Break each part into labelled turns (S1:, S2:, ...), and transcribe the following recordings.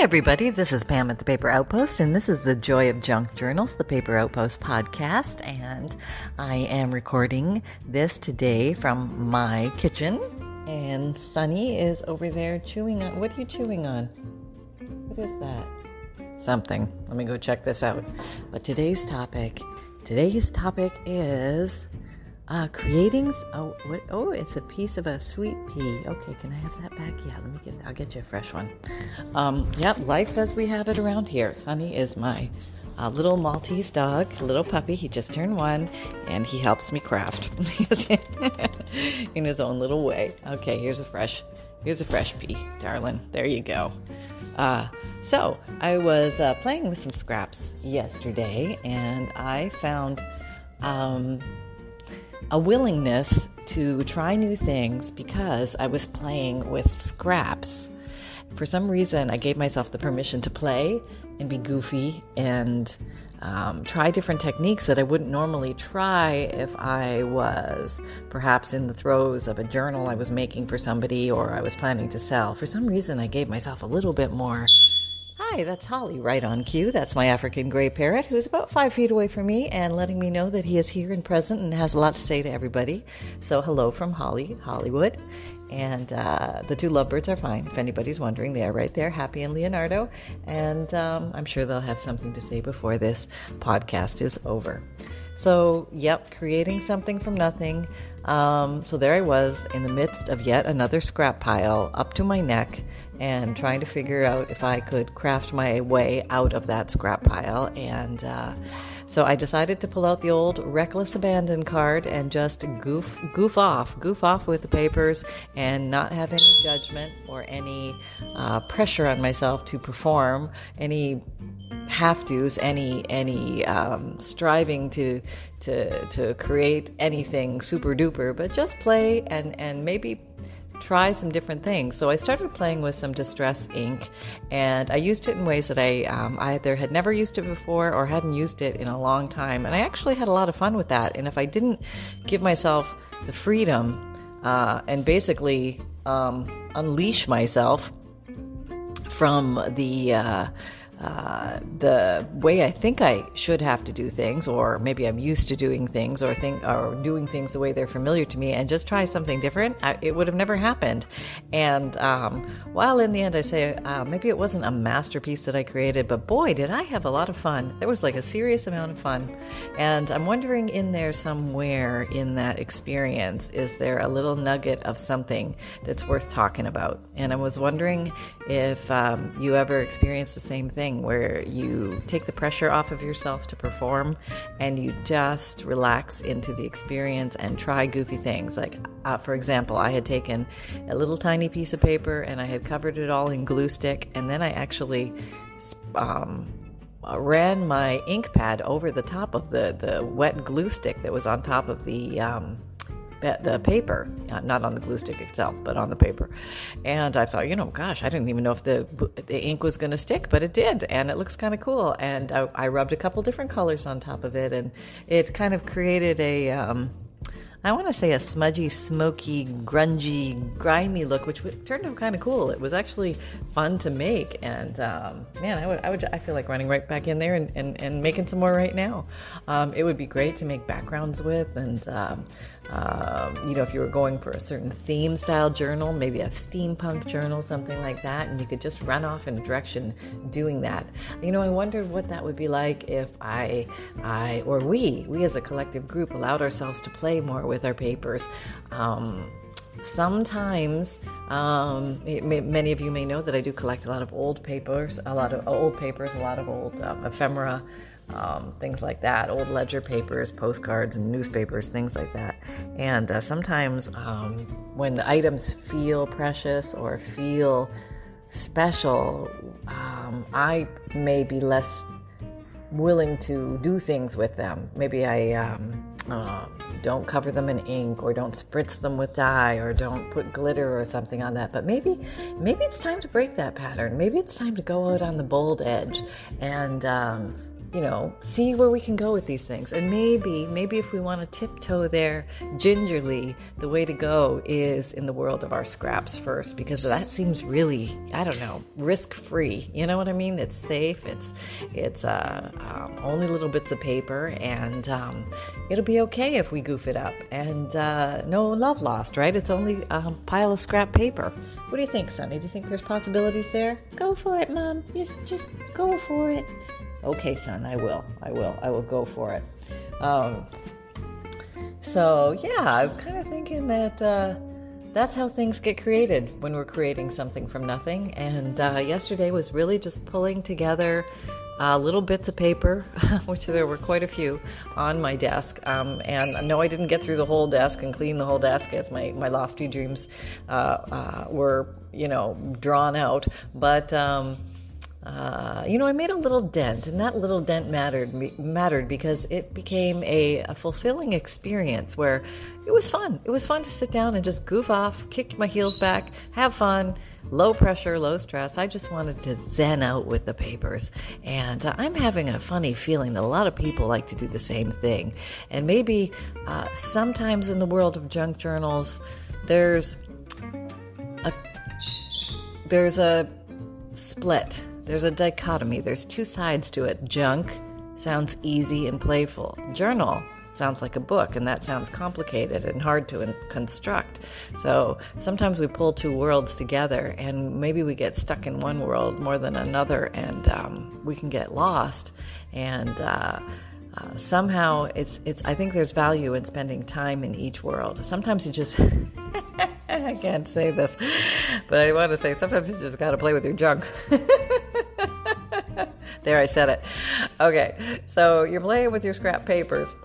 S1: Everybody. This is Pam at the Paper Outpost, and this is the Joy of Junk Journals, the Paper Outpost podcast. And I am recording this today from my kitchen. And Sunny is over there chewing on. What are you chewing on? What is that? Something. Let me go check this out. But today's topic, today's topic is uh, creating. Oh, what? Oh, it's a piece of a sweet pea. Okay, can I have that back? Yeah, let me get. I'll get you a fresh one. Um, yep, life as we have it around here. Sunny is my uh, little Maltese dog, little puppy. He just turned one, and he helps me craft in his own little way. Okay, here's a fresh. Here's a fresh pea, darling. There you go. Uh, so I was uh, playing with some scraps yesterday, and I found. Um, a willingness to try new things because I was playing with scraps. For some reason, I gave myself the permission to play and be goofy and um, try different techniques that I wouldn't normally try if I was perhaps in the throes of a journal I was making for somebody or I was planning to sell. For some reason, I gave myself a little bit more Hi, that's Holly, right on cue. That's my African gray parrot, who's about five feet away from me and letting me know that he is here and present and has a lot to say to everybody. So, hello from Holly, Hollywood. And uh, the two lovebirds are fine. If anybody's wondering, they are right there, Happy and Leonardo. And um, I'm sure they'll have something to say before this podcast is over. So, yep, creating something from nothing. Um, so there I was in the midst of yet another scrap pile up to my neck and trying to figure out if I could craft my way out of that scrap pile. And uh, so I decided to pull out the old reckless abandon card and just goof goof off, goof off with the papers, and not have any judgment or any uh, pressure on myself to perform any have tos, any any um, striving to to to create anything super duper, but just play and and maybe try some different things. So I started playing with some distress ink, and I used it in ways that I um, either had never used it before or hadn't used it in a long time. And I actually had a lot of fun with that. And if I didn't give myself the freedom uh, and basically um, unleash myself from the uh, uh, the way I think I should have to do things, or maybe I'm used to doing things, or think or doing things the way they're familiar to me, and just try something different, I, it would have never happened. And um, while in the end I say uh, maybe it wasn't a masterpiece that I created, but boy, did I have a lot of fun. There was like a serious amount of fun, and I'm wondering in there somewhere in that experience is there a little nugget of something that's worth talking about? And I was wondering if um, you ever experienced the same thing thing where you take the pressure off of yourself to perform and you just relax into the experience and try goofy things. Like, uh, for example, I had taken a little tiny piece of paper and I had covered it all in glue stick, and then I actually um, ran my ink pad over the top of the, the wet glue stick that was on top of the um, the paper, not on the glue stick itself, but on the paper. And I thought, you know, gosh, I didn't even know if the the ink was going to stick, but it did, and it looks kind of cool. And I, I, rubbed a couple different colors on top of it, and it kind of created a. Um, I want to say a smudgy, smoky, grungy, grimy look, which turned out kind of cool. It was actually fun to make, and um, man, I would, I would, I feel like running right back in there and, and, and making some more right now. Um, it would be great to make backgrounds with, and um, um, you know, if you were going for a certain theme style journal, maybe a steampunk journal, something like that, and you could just run off in a direction doing that. You know, I wondered what that would be like if I, I or we, we as a collective group, allowed ourselves to play more with our papers. Um, sometimes um, it, many of you may know that I do collect a lot of old papers, a lot of old papers, a lot of old um, ephemera, um, things like that, old ledger papers, postcards, and newspapers, things like that. And uh, sometimes um, when the items feel precious or feel special, um, I may be less willing to do things with them. Maybe I uh, don't cover them in ink or don't spritz them with dye or don't put glitter or something on that. But maybe, maybe it's time to break that pattern. Maybe it's time to go out on the bold edge and um, you know, see where we can go with these things. And maybe, maybe if we want to tiptoe there gingerly, the way to go is in the world of our scraps first, because that seems really, I don't know, risk free. You know what I mean? It's safe. It's it's uh, um, only little bits of paper, and um, it'll be okay if we goof it up. And uh, no love lost, right? It's only a pile of scrap paper. What do you think, Sunny? Do you think there's possibilities there? Go for it, Mom. Just just go for it. Okay, son, I will. I will. I will go for it. Um, so, yeah, I'm kind of thinking that uh, that's how things get created when we're creating something from nothing. And uh, yesterday was really just pulling together uh, little bits of paper, which there were quite a few on my desk. Um, and no, I didn't get through the whole desk and clean the whole desk as my, my lofty dreams uh, uh, were, you know, drawn out. But um, uh, you know, I made a little dent, and that little dent mattered mattered because it became a, a, fulfilling experience where it was fun. It was fun to sit down and just goof off, kick my heels back, have fun, low pressure, low stress. I just wanted to zen out with the papers, and uh, I'm having a funny feeling that a lot of people like to do the same thing. And maybe uh, sometimes in the world of junk journals, there's a there's a split there's a dichotomy, there's two sides to it. Junk sounds easy and playful, journal sounds like a book, and that sounds complicated and hard to construct. So sometimes we pull two worlds together, and maybe we get stuck in one world more than another, and um, we can get lost. And uh, uh, somehow, it's it's. I think there's value in spending time in each world. Sometimes you just. I can't say this, but I want to say sometimes you just got to play with your junk. there, I said it. Okay, so you're playing with your scrap papers,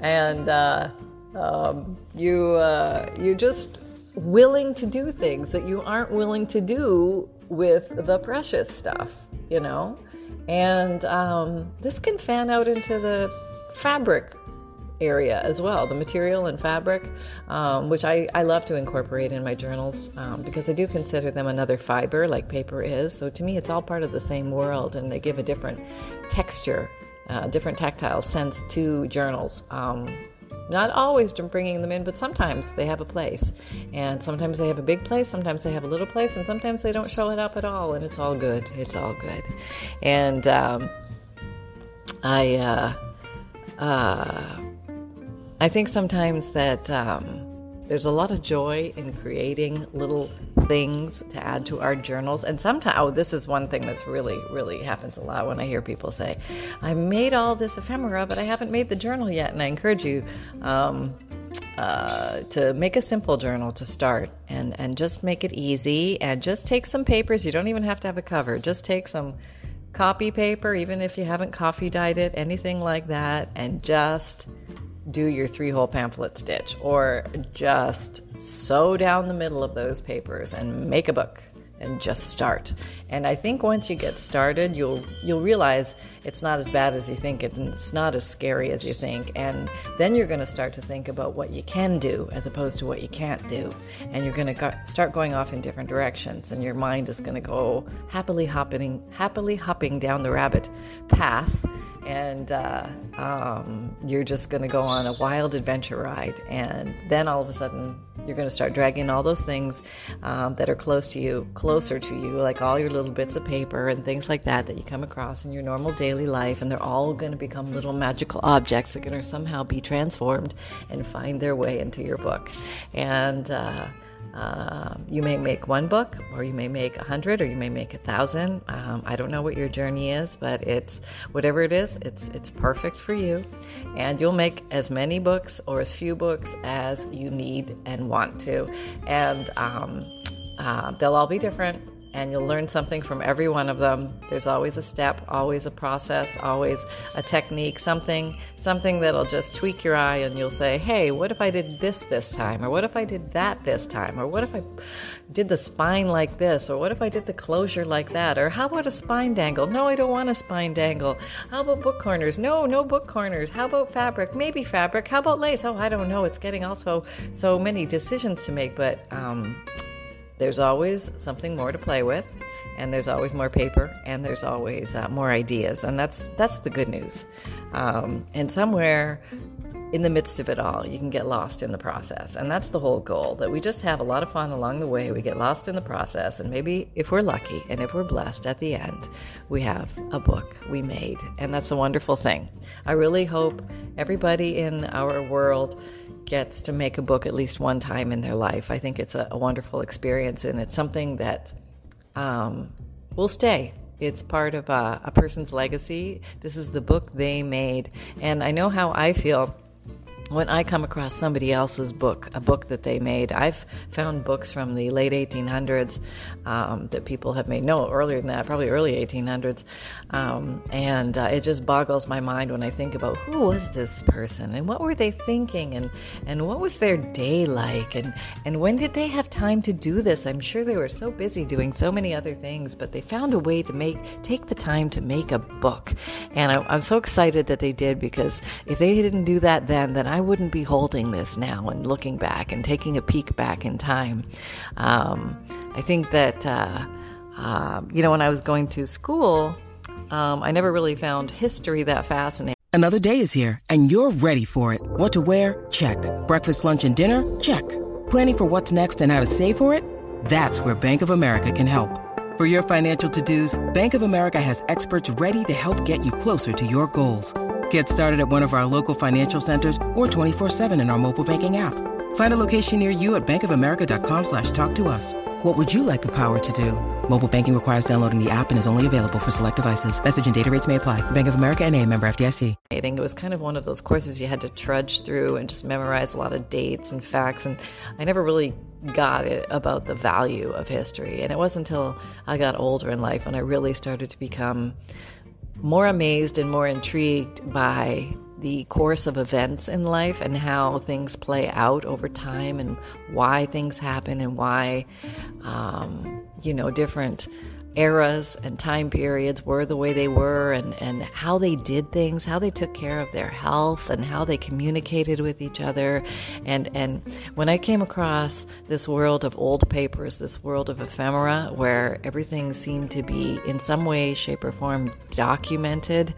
S1: and uh, um, you uh, you're just willing to do things that you aren't willing to do with the precious stuff, you know. And um, this can fan out into the fabric area as well the material and fabric, um, which I, I love to incorporate in my journals um, because I do consider them another fiber like paper is. So to me, it's all part of the same world and they give a different texture, uh, different tactile sense to journals. Um, not always bringing them in, but sometimes they have a place. And sometimes they have a big place, sometimes they have a little place, and sometimes they don't show it up at all, and it's all good. It's all good. And um, I, uh, uh, I think sometimes that um, there's a lot of joy in creating little things to add to our journals. And sometimes, oh, this is one thing that's really, really happens a lot when I hear people say, I made all this ephemera, but I haven't made the journal yet. And I encourage you um, uh, to make a simple journal to start and, and just make it easy and just take some papers. You don't even have to have a cover, just take some copy paper, even if you haven't coffee dyed it, anything like that, and just do your three hole pamphlet stitch or just sew down the middle of those papers and make a book and just start. And I think once you get started, you'll you'll realize it's not as bad as you think. It's not as scary as you think. And then you're going to start to think about what you can do as opposed to what you can't do. And you're going to go, start going off in different directions. And your mind is going to go happily hopping, happily hopping down the rabbit path and uh, um, you're just going to go on a wild adventure ride. And then all of a sudden, you're going to start dragging all those things um, that are close to you, closer to you, like all your little bits of paper and things like that that you come across in your normal daily life. And they're all going to become little magical objects that are going to somehow be transformed and find their way into your book. And uh, um, you may make one book, or you may make a hundred, or you may make a thousand. Um, I don't know what your journey is, but it's whatever it is, it's it's perfect for you, and you'll make as many books or as few books as you need and want to, and um, uh, they'll all be different. And you'll learn something from every one of them. There's always a step, always a process, always a technique, something something that'll just tweak your eye and you'll say, "Hey, what if I did this this time? Or what if I did that this time? Or what if I did the spine like this? Or what if I did the closure like that? Or how about a spine dangle? No, I don't want a spine dangle. How about book corners? No, no book corners. How about fabric? Maybe fabric. How about lace? Oh, I don't know. It's getting also so many decisions to make, but um there's always something more to play with and there's always more paper and there's always uh, more ideas and that's that's the good news. Um, and somewhere in the midst of it all you can get lost in the process and that's the whole goal that we just have a lot of fun along the way. We get lost in the process and maybe if we're lucky and if we're blessed at the end we have a book we made and that's a wonderful thing. I really hope everybody in our world gets to make a book at least one time in their life. I think it's a, a wonderful experience, and it's something that um, will stay. It's part of a, a person's legacy. This is the book they made, and I know how I feel when I come across somebody else's book, a book that they made, I've found books from the late 1800s um, that people have made. No, earlier than that, probably early 1800s. Um, and uh, it just boggles my mind when I think about who was this person and what were they thinking and, and what was their day like and, and when did they have time to do this? I'm sure they were so busy doing so many other things, but they found a way to make take the time to make a book. And I, I'm so excited that they did because if they didn't do that then, then I wouldn't be holding this now and looking back and taking a peek back in time. Um, I think that, uh, uh, you know, when I was going to school, um, I never really found history that fascinating.
S2: Another day is here, and you're ready for it. What to wear? Check. Breakfast, lunch, and dinner? Check. Planning for what's next and how to save for it? That's where Bank of America can help. For your financial to dos, Bank of America has experts ready to help get you closer to your goals. Get started at one of our local financial centers or 24-7 in our mobile banking app. Find a location near you at bankofamerica.com slash talk to us. What would you like the power to do? Mobile banking requires downloading the app and is only available for select devices. Message and data rates may apply. Bank of America and a member FDIC.
S1: It was kind of one of those courses you had to trudge through and just memorize a lot of dates and facts. And I never really got it about the value of history. And it wasn't until I got older in life when I really started to become more amazed and more intrigued by the course of events in life and how things play out over time and why things happen and why, um, you know, different eras and time periods were the way they were and, and how they did things, how they took care of their health and how they communicated with each other. And, and when I came across this world of old papers, this world of ephemera, where everything seemed to be in some way, shape, or form documented,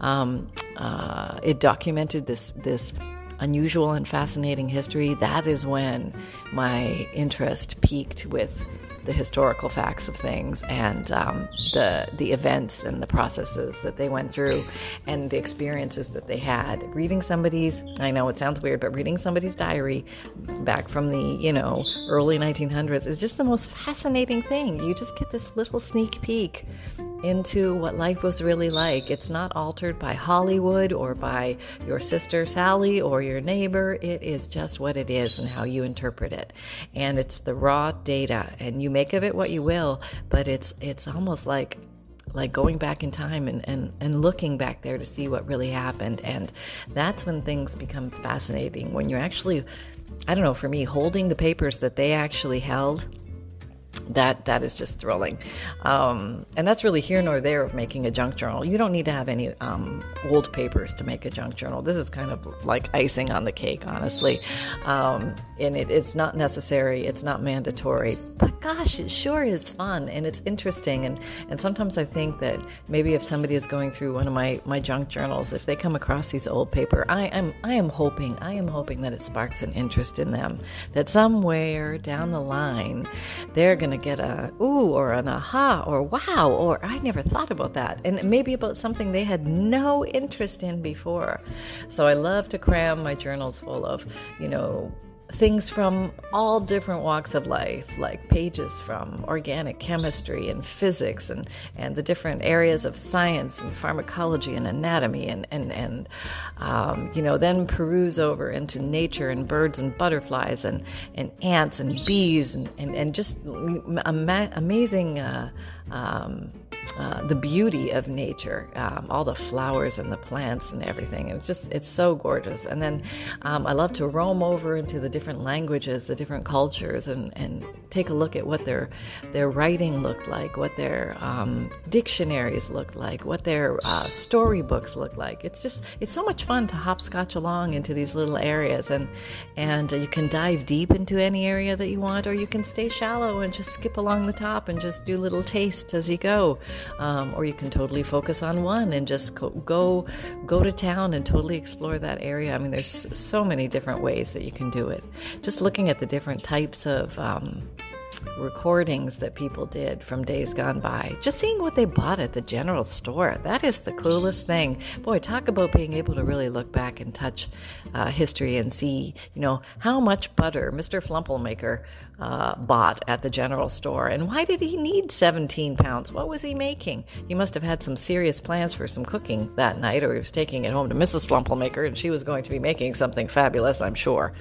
S1: um, uh, it documented this, this unusual and fascinating history. That is when my interest peaked with the historical facts of things and um, the the events and the processes that they went through and the experiences that they had. Reading somebody's, I know it sounds weird, but reading somebody's diary back from the you know early 1900s is just the most fascinating thing. You just get this little sneak peek into what life was really like. It's not altered by Hollywood or by your sister Sally or your neighbor. It is just what it is and how you interpret it. And it's the raw data and you make of it what you will, but it's it's almost like like going back in time and, and, and looking back there to see what really happened. And that's when things become fascinating. When you're actually, I don't know, for me, holding the papers that they actually held that that is just thrilling. Um, and that's really here nor there of making a junk journal. You don't need to have any um, old papers to make a junk journal. This is kind of like icing on the cake honestly. Um, and it, it's not necessary. It's not mandatory. But gosh it sure is fun and it's interesting. And, and sometimes i think that maybe if somebody is going through one of my, my junk journals if they come across these old paper I am I am hoping I am hoping that it sparks an interest in them. That somewhere down the line they're going to get a ooh or an aha or wow or I never thought about that. And maybe about something they had no interest in before. So I love to cram my journals full of, you know, things from all different walks of life, like pages from organic chemistry and physics and, and the different areas of science and pharmacology and anatomy, and, and, and um, you know, then peruse over into nature and birds and butterflies and, and ants and bees and, and, and just ama- amazing. Uh, um, uh, the beauty of nature, um, all the flowers and the plants and everything. It's just, it's so gorgeous. And then um, I love to roam over into the different languages, the different cultures, and, and take a look at what their their writing looked like, what their um, dictionaries looked like, what their uh, storybooks looked like. It's just, it's so much fun to hopscotch along into these little areas, and and uh, you can dive deep into any area that you want, or you can stay shallow and just skip along the top and just do little tastes as you go um, or you can totally focus on one and just go, go go to town and totally explore that area. I mean, there's so many different ways that you can do it. Just looking at the different types of um, recordings that people did from days gone by. Just seeing what they bought at the general store. That is the coolest thing. Boy, talk about being able to really look back and touch uh, history and see, you know, how much butter Mr. Flumpelmaker uh, bought at the general store. And why did he need 17 pounds? What was he making? He must have had some serious plans for some cooking that night, or he was taking it home to Mrs. Flumpelmaker, and she was going to be making something fabulous, I'm sure.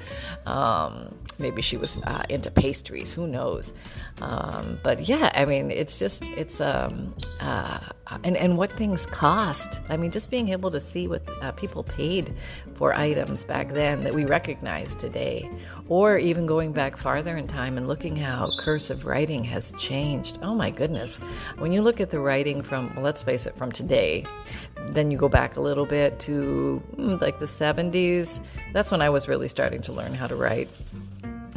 S1: Um, maybe she was uh, into pastries, who knows? Um, but yeah, I mean, it's just, it's, um, uh, and, and what things cost. I mean, just being able to see what uh, people paid for items back then that we recognize today, or even going back farther in time and looking how cursive writing has changed. Oh my goodness. When you look at the writing from, well, let's face it, from today, then you go back a little bit to mm, like the 70s, that's when I was really starting to learn how to write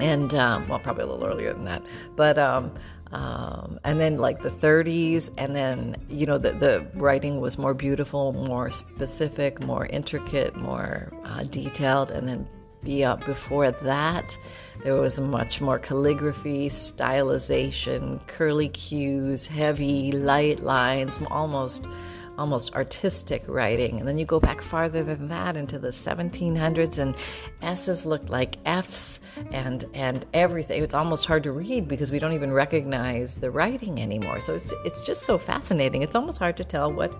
S1: and um, well, probably a little earlier than that, but um, um, and then like the 30s, and then you know the the writing was more beautiful, more specific, more intricate, more uh, detailed, and then be up before that. There was much more calligraphy, stylization, curly cues, heavy, light lines, almost almost artistic writing. And then you go back farther than that into the 1700s, and S's looked like F's and, and everything. It's almost hard to read because we don't even recognize the writing anymore. So it's, it's just so fascinating. It's almost hard to tell what,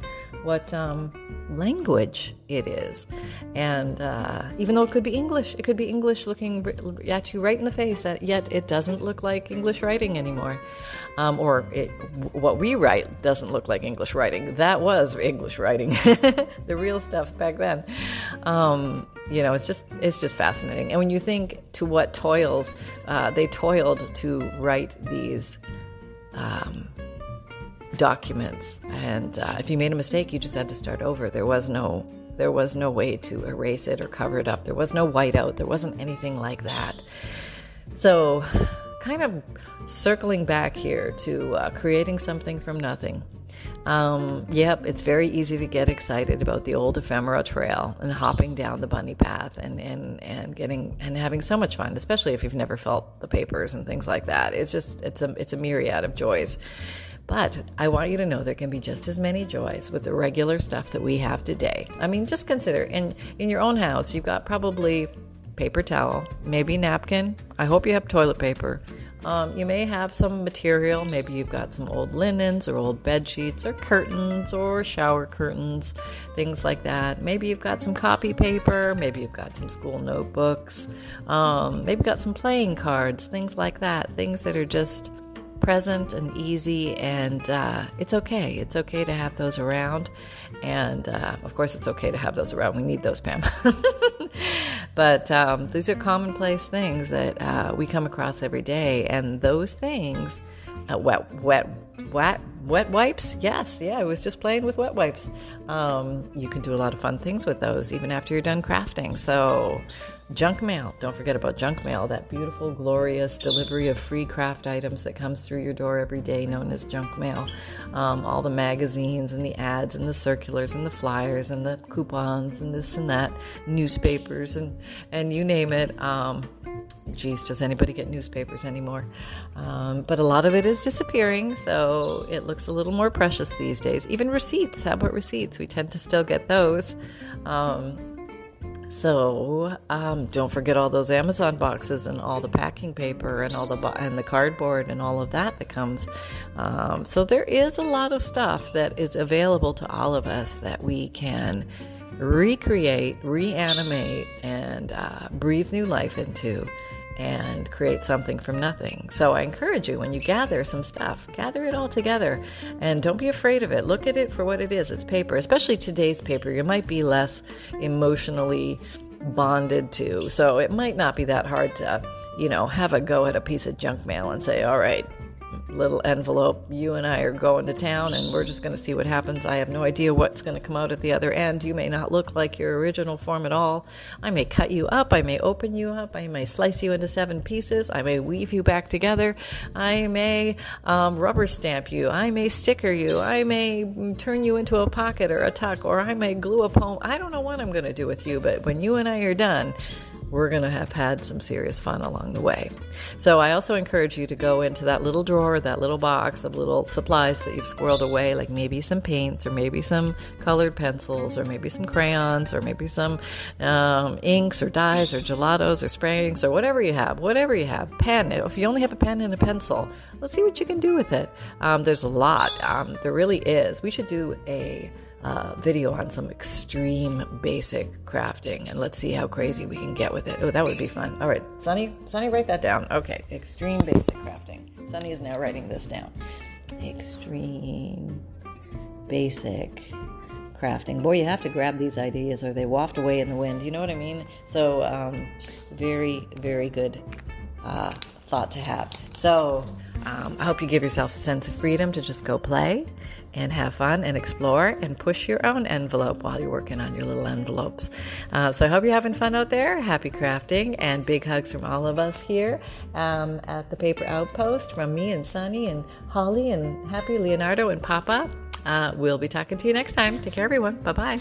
S1: what um, language it is. And uh, even though it could be English, it could be English looking at you right in the face, uh, yet it doesn't look like English writing anymore. Um, or it, what we write doesn't look like English writing. That was English writing, the real stuff back then. Um, you know, it's just it's just fascinating. And when you think to what toils uh, they toiled to write these um, documents, and uh, if you made a mistake, you just had to start over. There was no there was no way to erase it or cover it up. There was no whiteout. There wasn't anything like that. So, kind of circling back here to uh, creating something from nothing. Um, yep, it's very easy to get excited about the old ephemera trail and hopping down the bunny path and, and, and getting and having so much fun, especially if you've never felt the papers and things like that. It's just it's a it's a myriad of joys. But I want you to know there can be just as many joys with the regular stuff that we have today. I mean, just consider in in your own house, you've got probably paper towel, maybe napkin. I hope you have toilet paper. Um, you may have some material. Maybe you've got some old linens or old bed sheets or curtains or shower curtains, things like that. Maybe you've got some copy paper. Maybe you've got some school notebooks. Um, maybe you've got some playing cards, things like that. Things that are just present and easy, and uh, it's okay. It's okay to have those around. And uh, of course, it's okay to have those around. We need those, Pam. but um, these are commonplace things that uh, we come across every day, and those things, uh, wet, wet, wet, wet wipes. Yes, yeah, I was just playing with wet wipes. Um, you can do a lot of fun things with those even after you're done crafting. So, junk mail. Don't forget about junk mail. That beautiful, glorious delivery of free craft items that comes through your door every day, known as junk mail. Um, all the magazines and the ads and the circulars and the flyers and the coupons and this and that, newspapers and and you name it. Um, geez, does anybody get newspapers anymore? Um, but a lot of it is disappearing, so it looks a little more precious these days. Even receipts. How about receipts? We tend to still get those. Um, So um, don't forget all those Amazon boxes and all the packing paper and all the bo- and the cardboard and all of that that comes. Um, so there is a lot of stuff that is available to all of us that we can recreate, reanimate, and uh, breathe new life into and create something from nothing. So I encourage you when you gather some stuff, gather it all together and don't be afraid of it. Look at it for what it is. It's paper, especially today's paper. You might be less emotionally bonded to. So it might not be that hard to, you know, have a go at a piece of junk mail and say, all right, little envelope. You and I are going to town and we're just going to see what happens. I have no idea what's going to come out at the other end. You may not look like your original form at all. I may cut you up. I may open you up. I may slice you into seven pieces. I may weave you back together. I may um, rubber stamp you. I may sticker you. I may turn you into a pocket or a tuck, or I may glue a poem. I don't know what I'm going to do with you, but when you and I are done, we're going to have had some serious fun along the way. So I also encourage you to go into that little drawer, that little box of little supplies that you've squirreled away, like maybe some paints, or maybe some colored pencils, or maybe some crayons, or maybe some um, inks, or dyes, or gelatos, or sprayings, or whatever you have. Whatever you have, pen. If you only have a pen and a pencil, let's see what you can do with it. Um, there's a lot. Um, there really is. We should do a uh, video on some extreme basic crafting and let's see how crazy we can get with it. Oh, that would be fun. All right, Sunny, Sunny, write that down. Okay, extreme basic crafting. Sunny is now writing this down. Extreme basic crafting. Boy, you have to grab these ideas or they waft away in the wind. You know what I mean? So, um, very, very good uh, thought to have. So, um, I hope you give yourself a sense of freedom to just go play and have fun and explore and push your own envelope while you're working on your little envelopes. Uh, so I hope you're having fun out there. Happy crafting and big hugs from all of us here um, at the Paper Outpost from me and Sunny and Holly and Happy Leonardo and Papa. Uh, we'll be talking to you next time. Take care, everyone. Bye bye.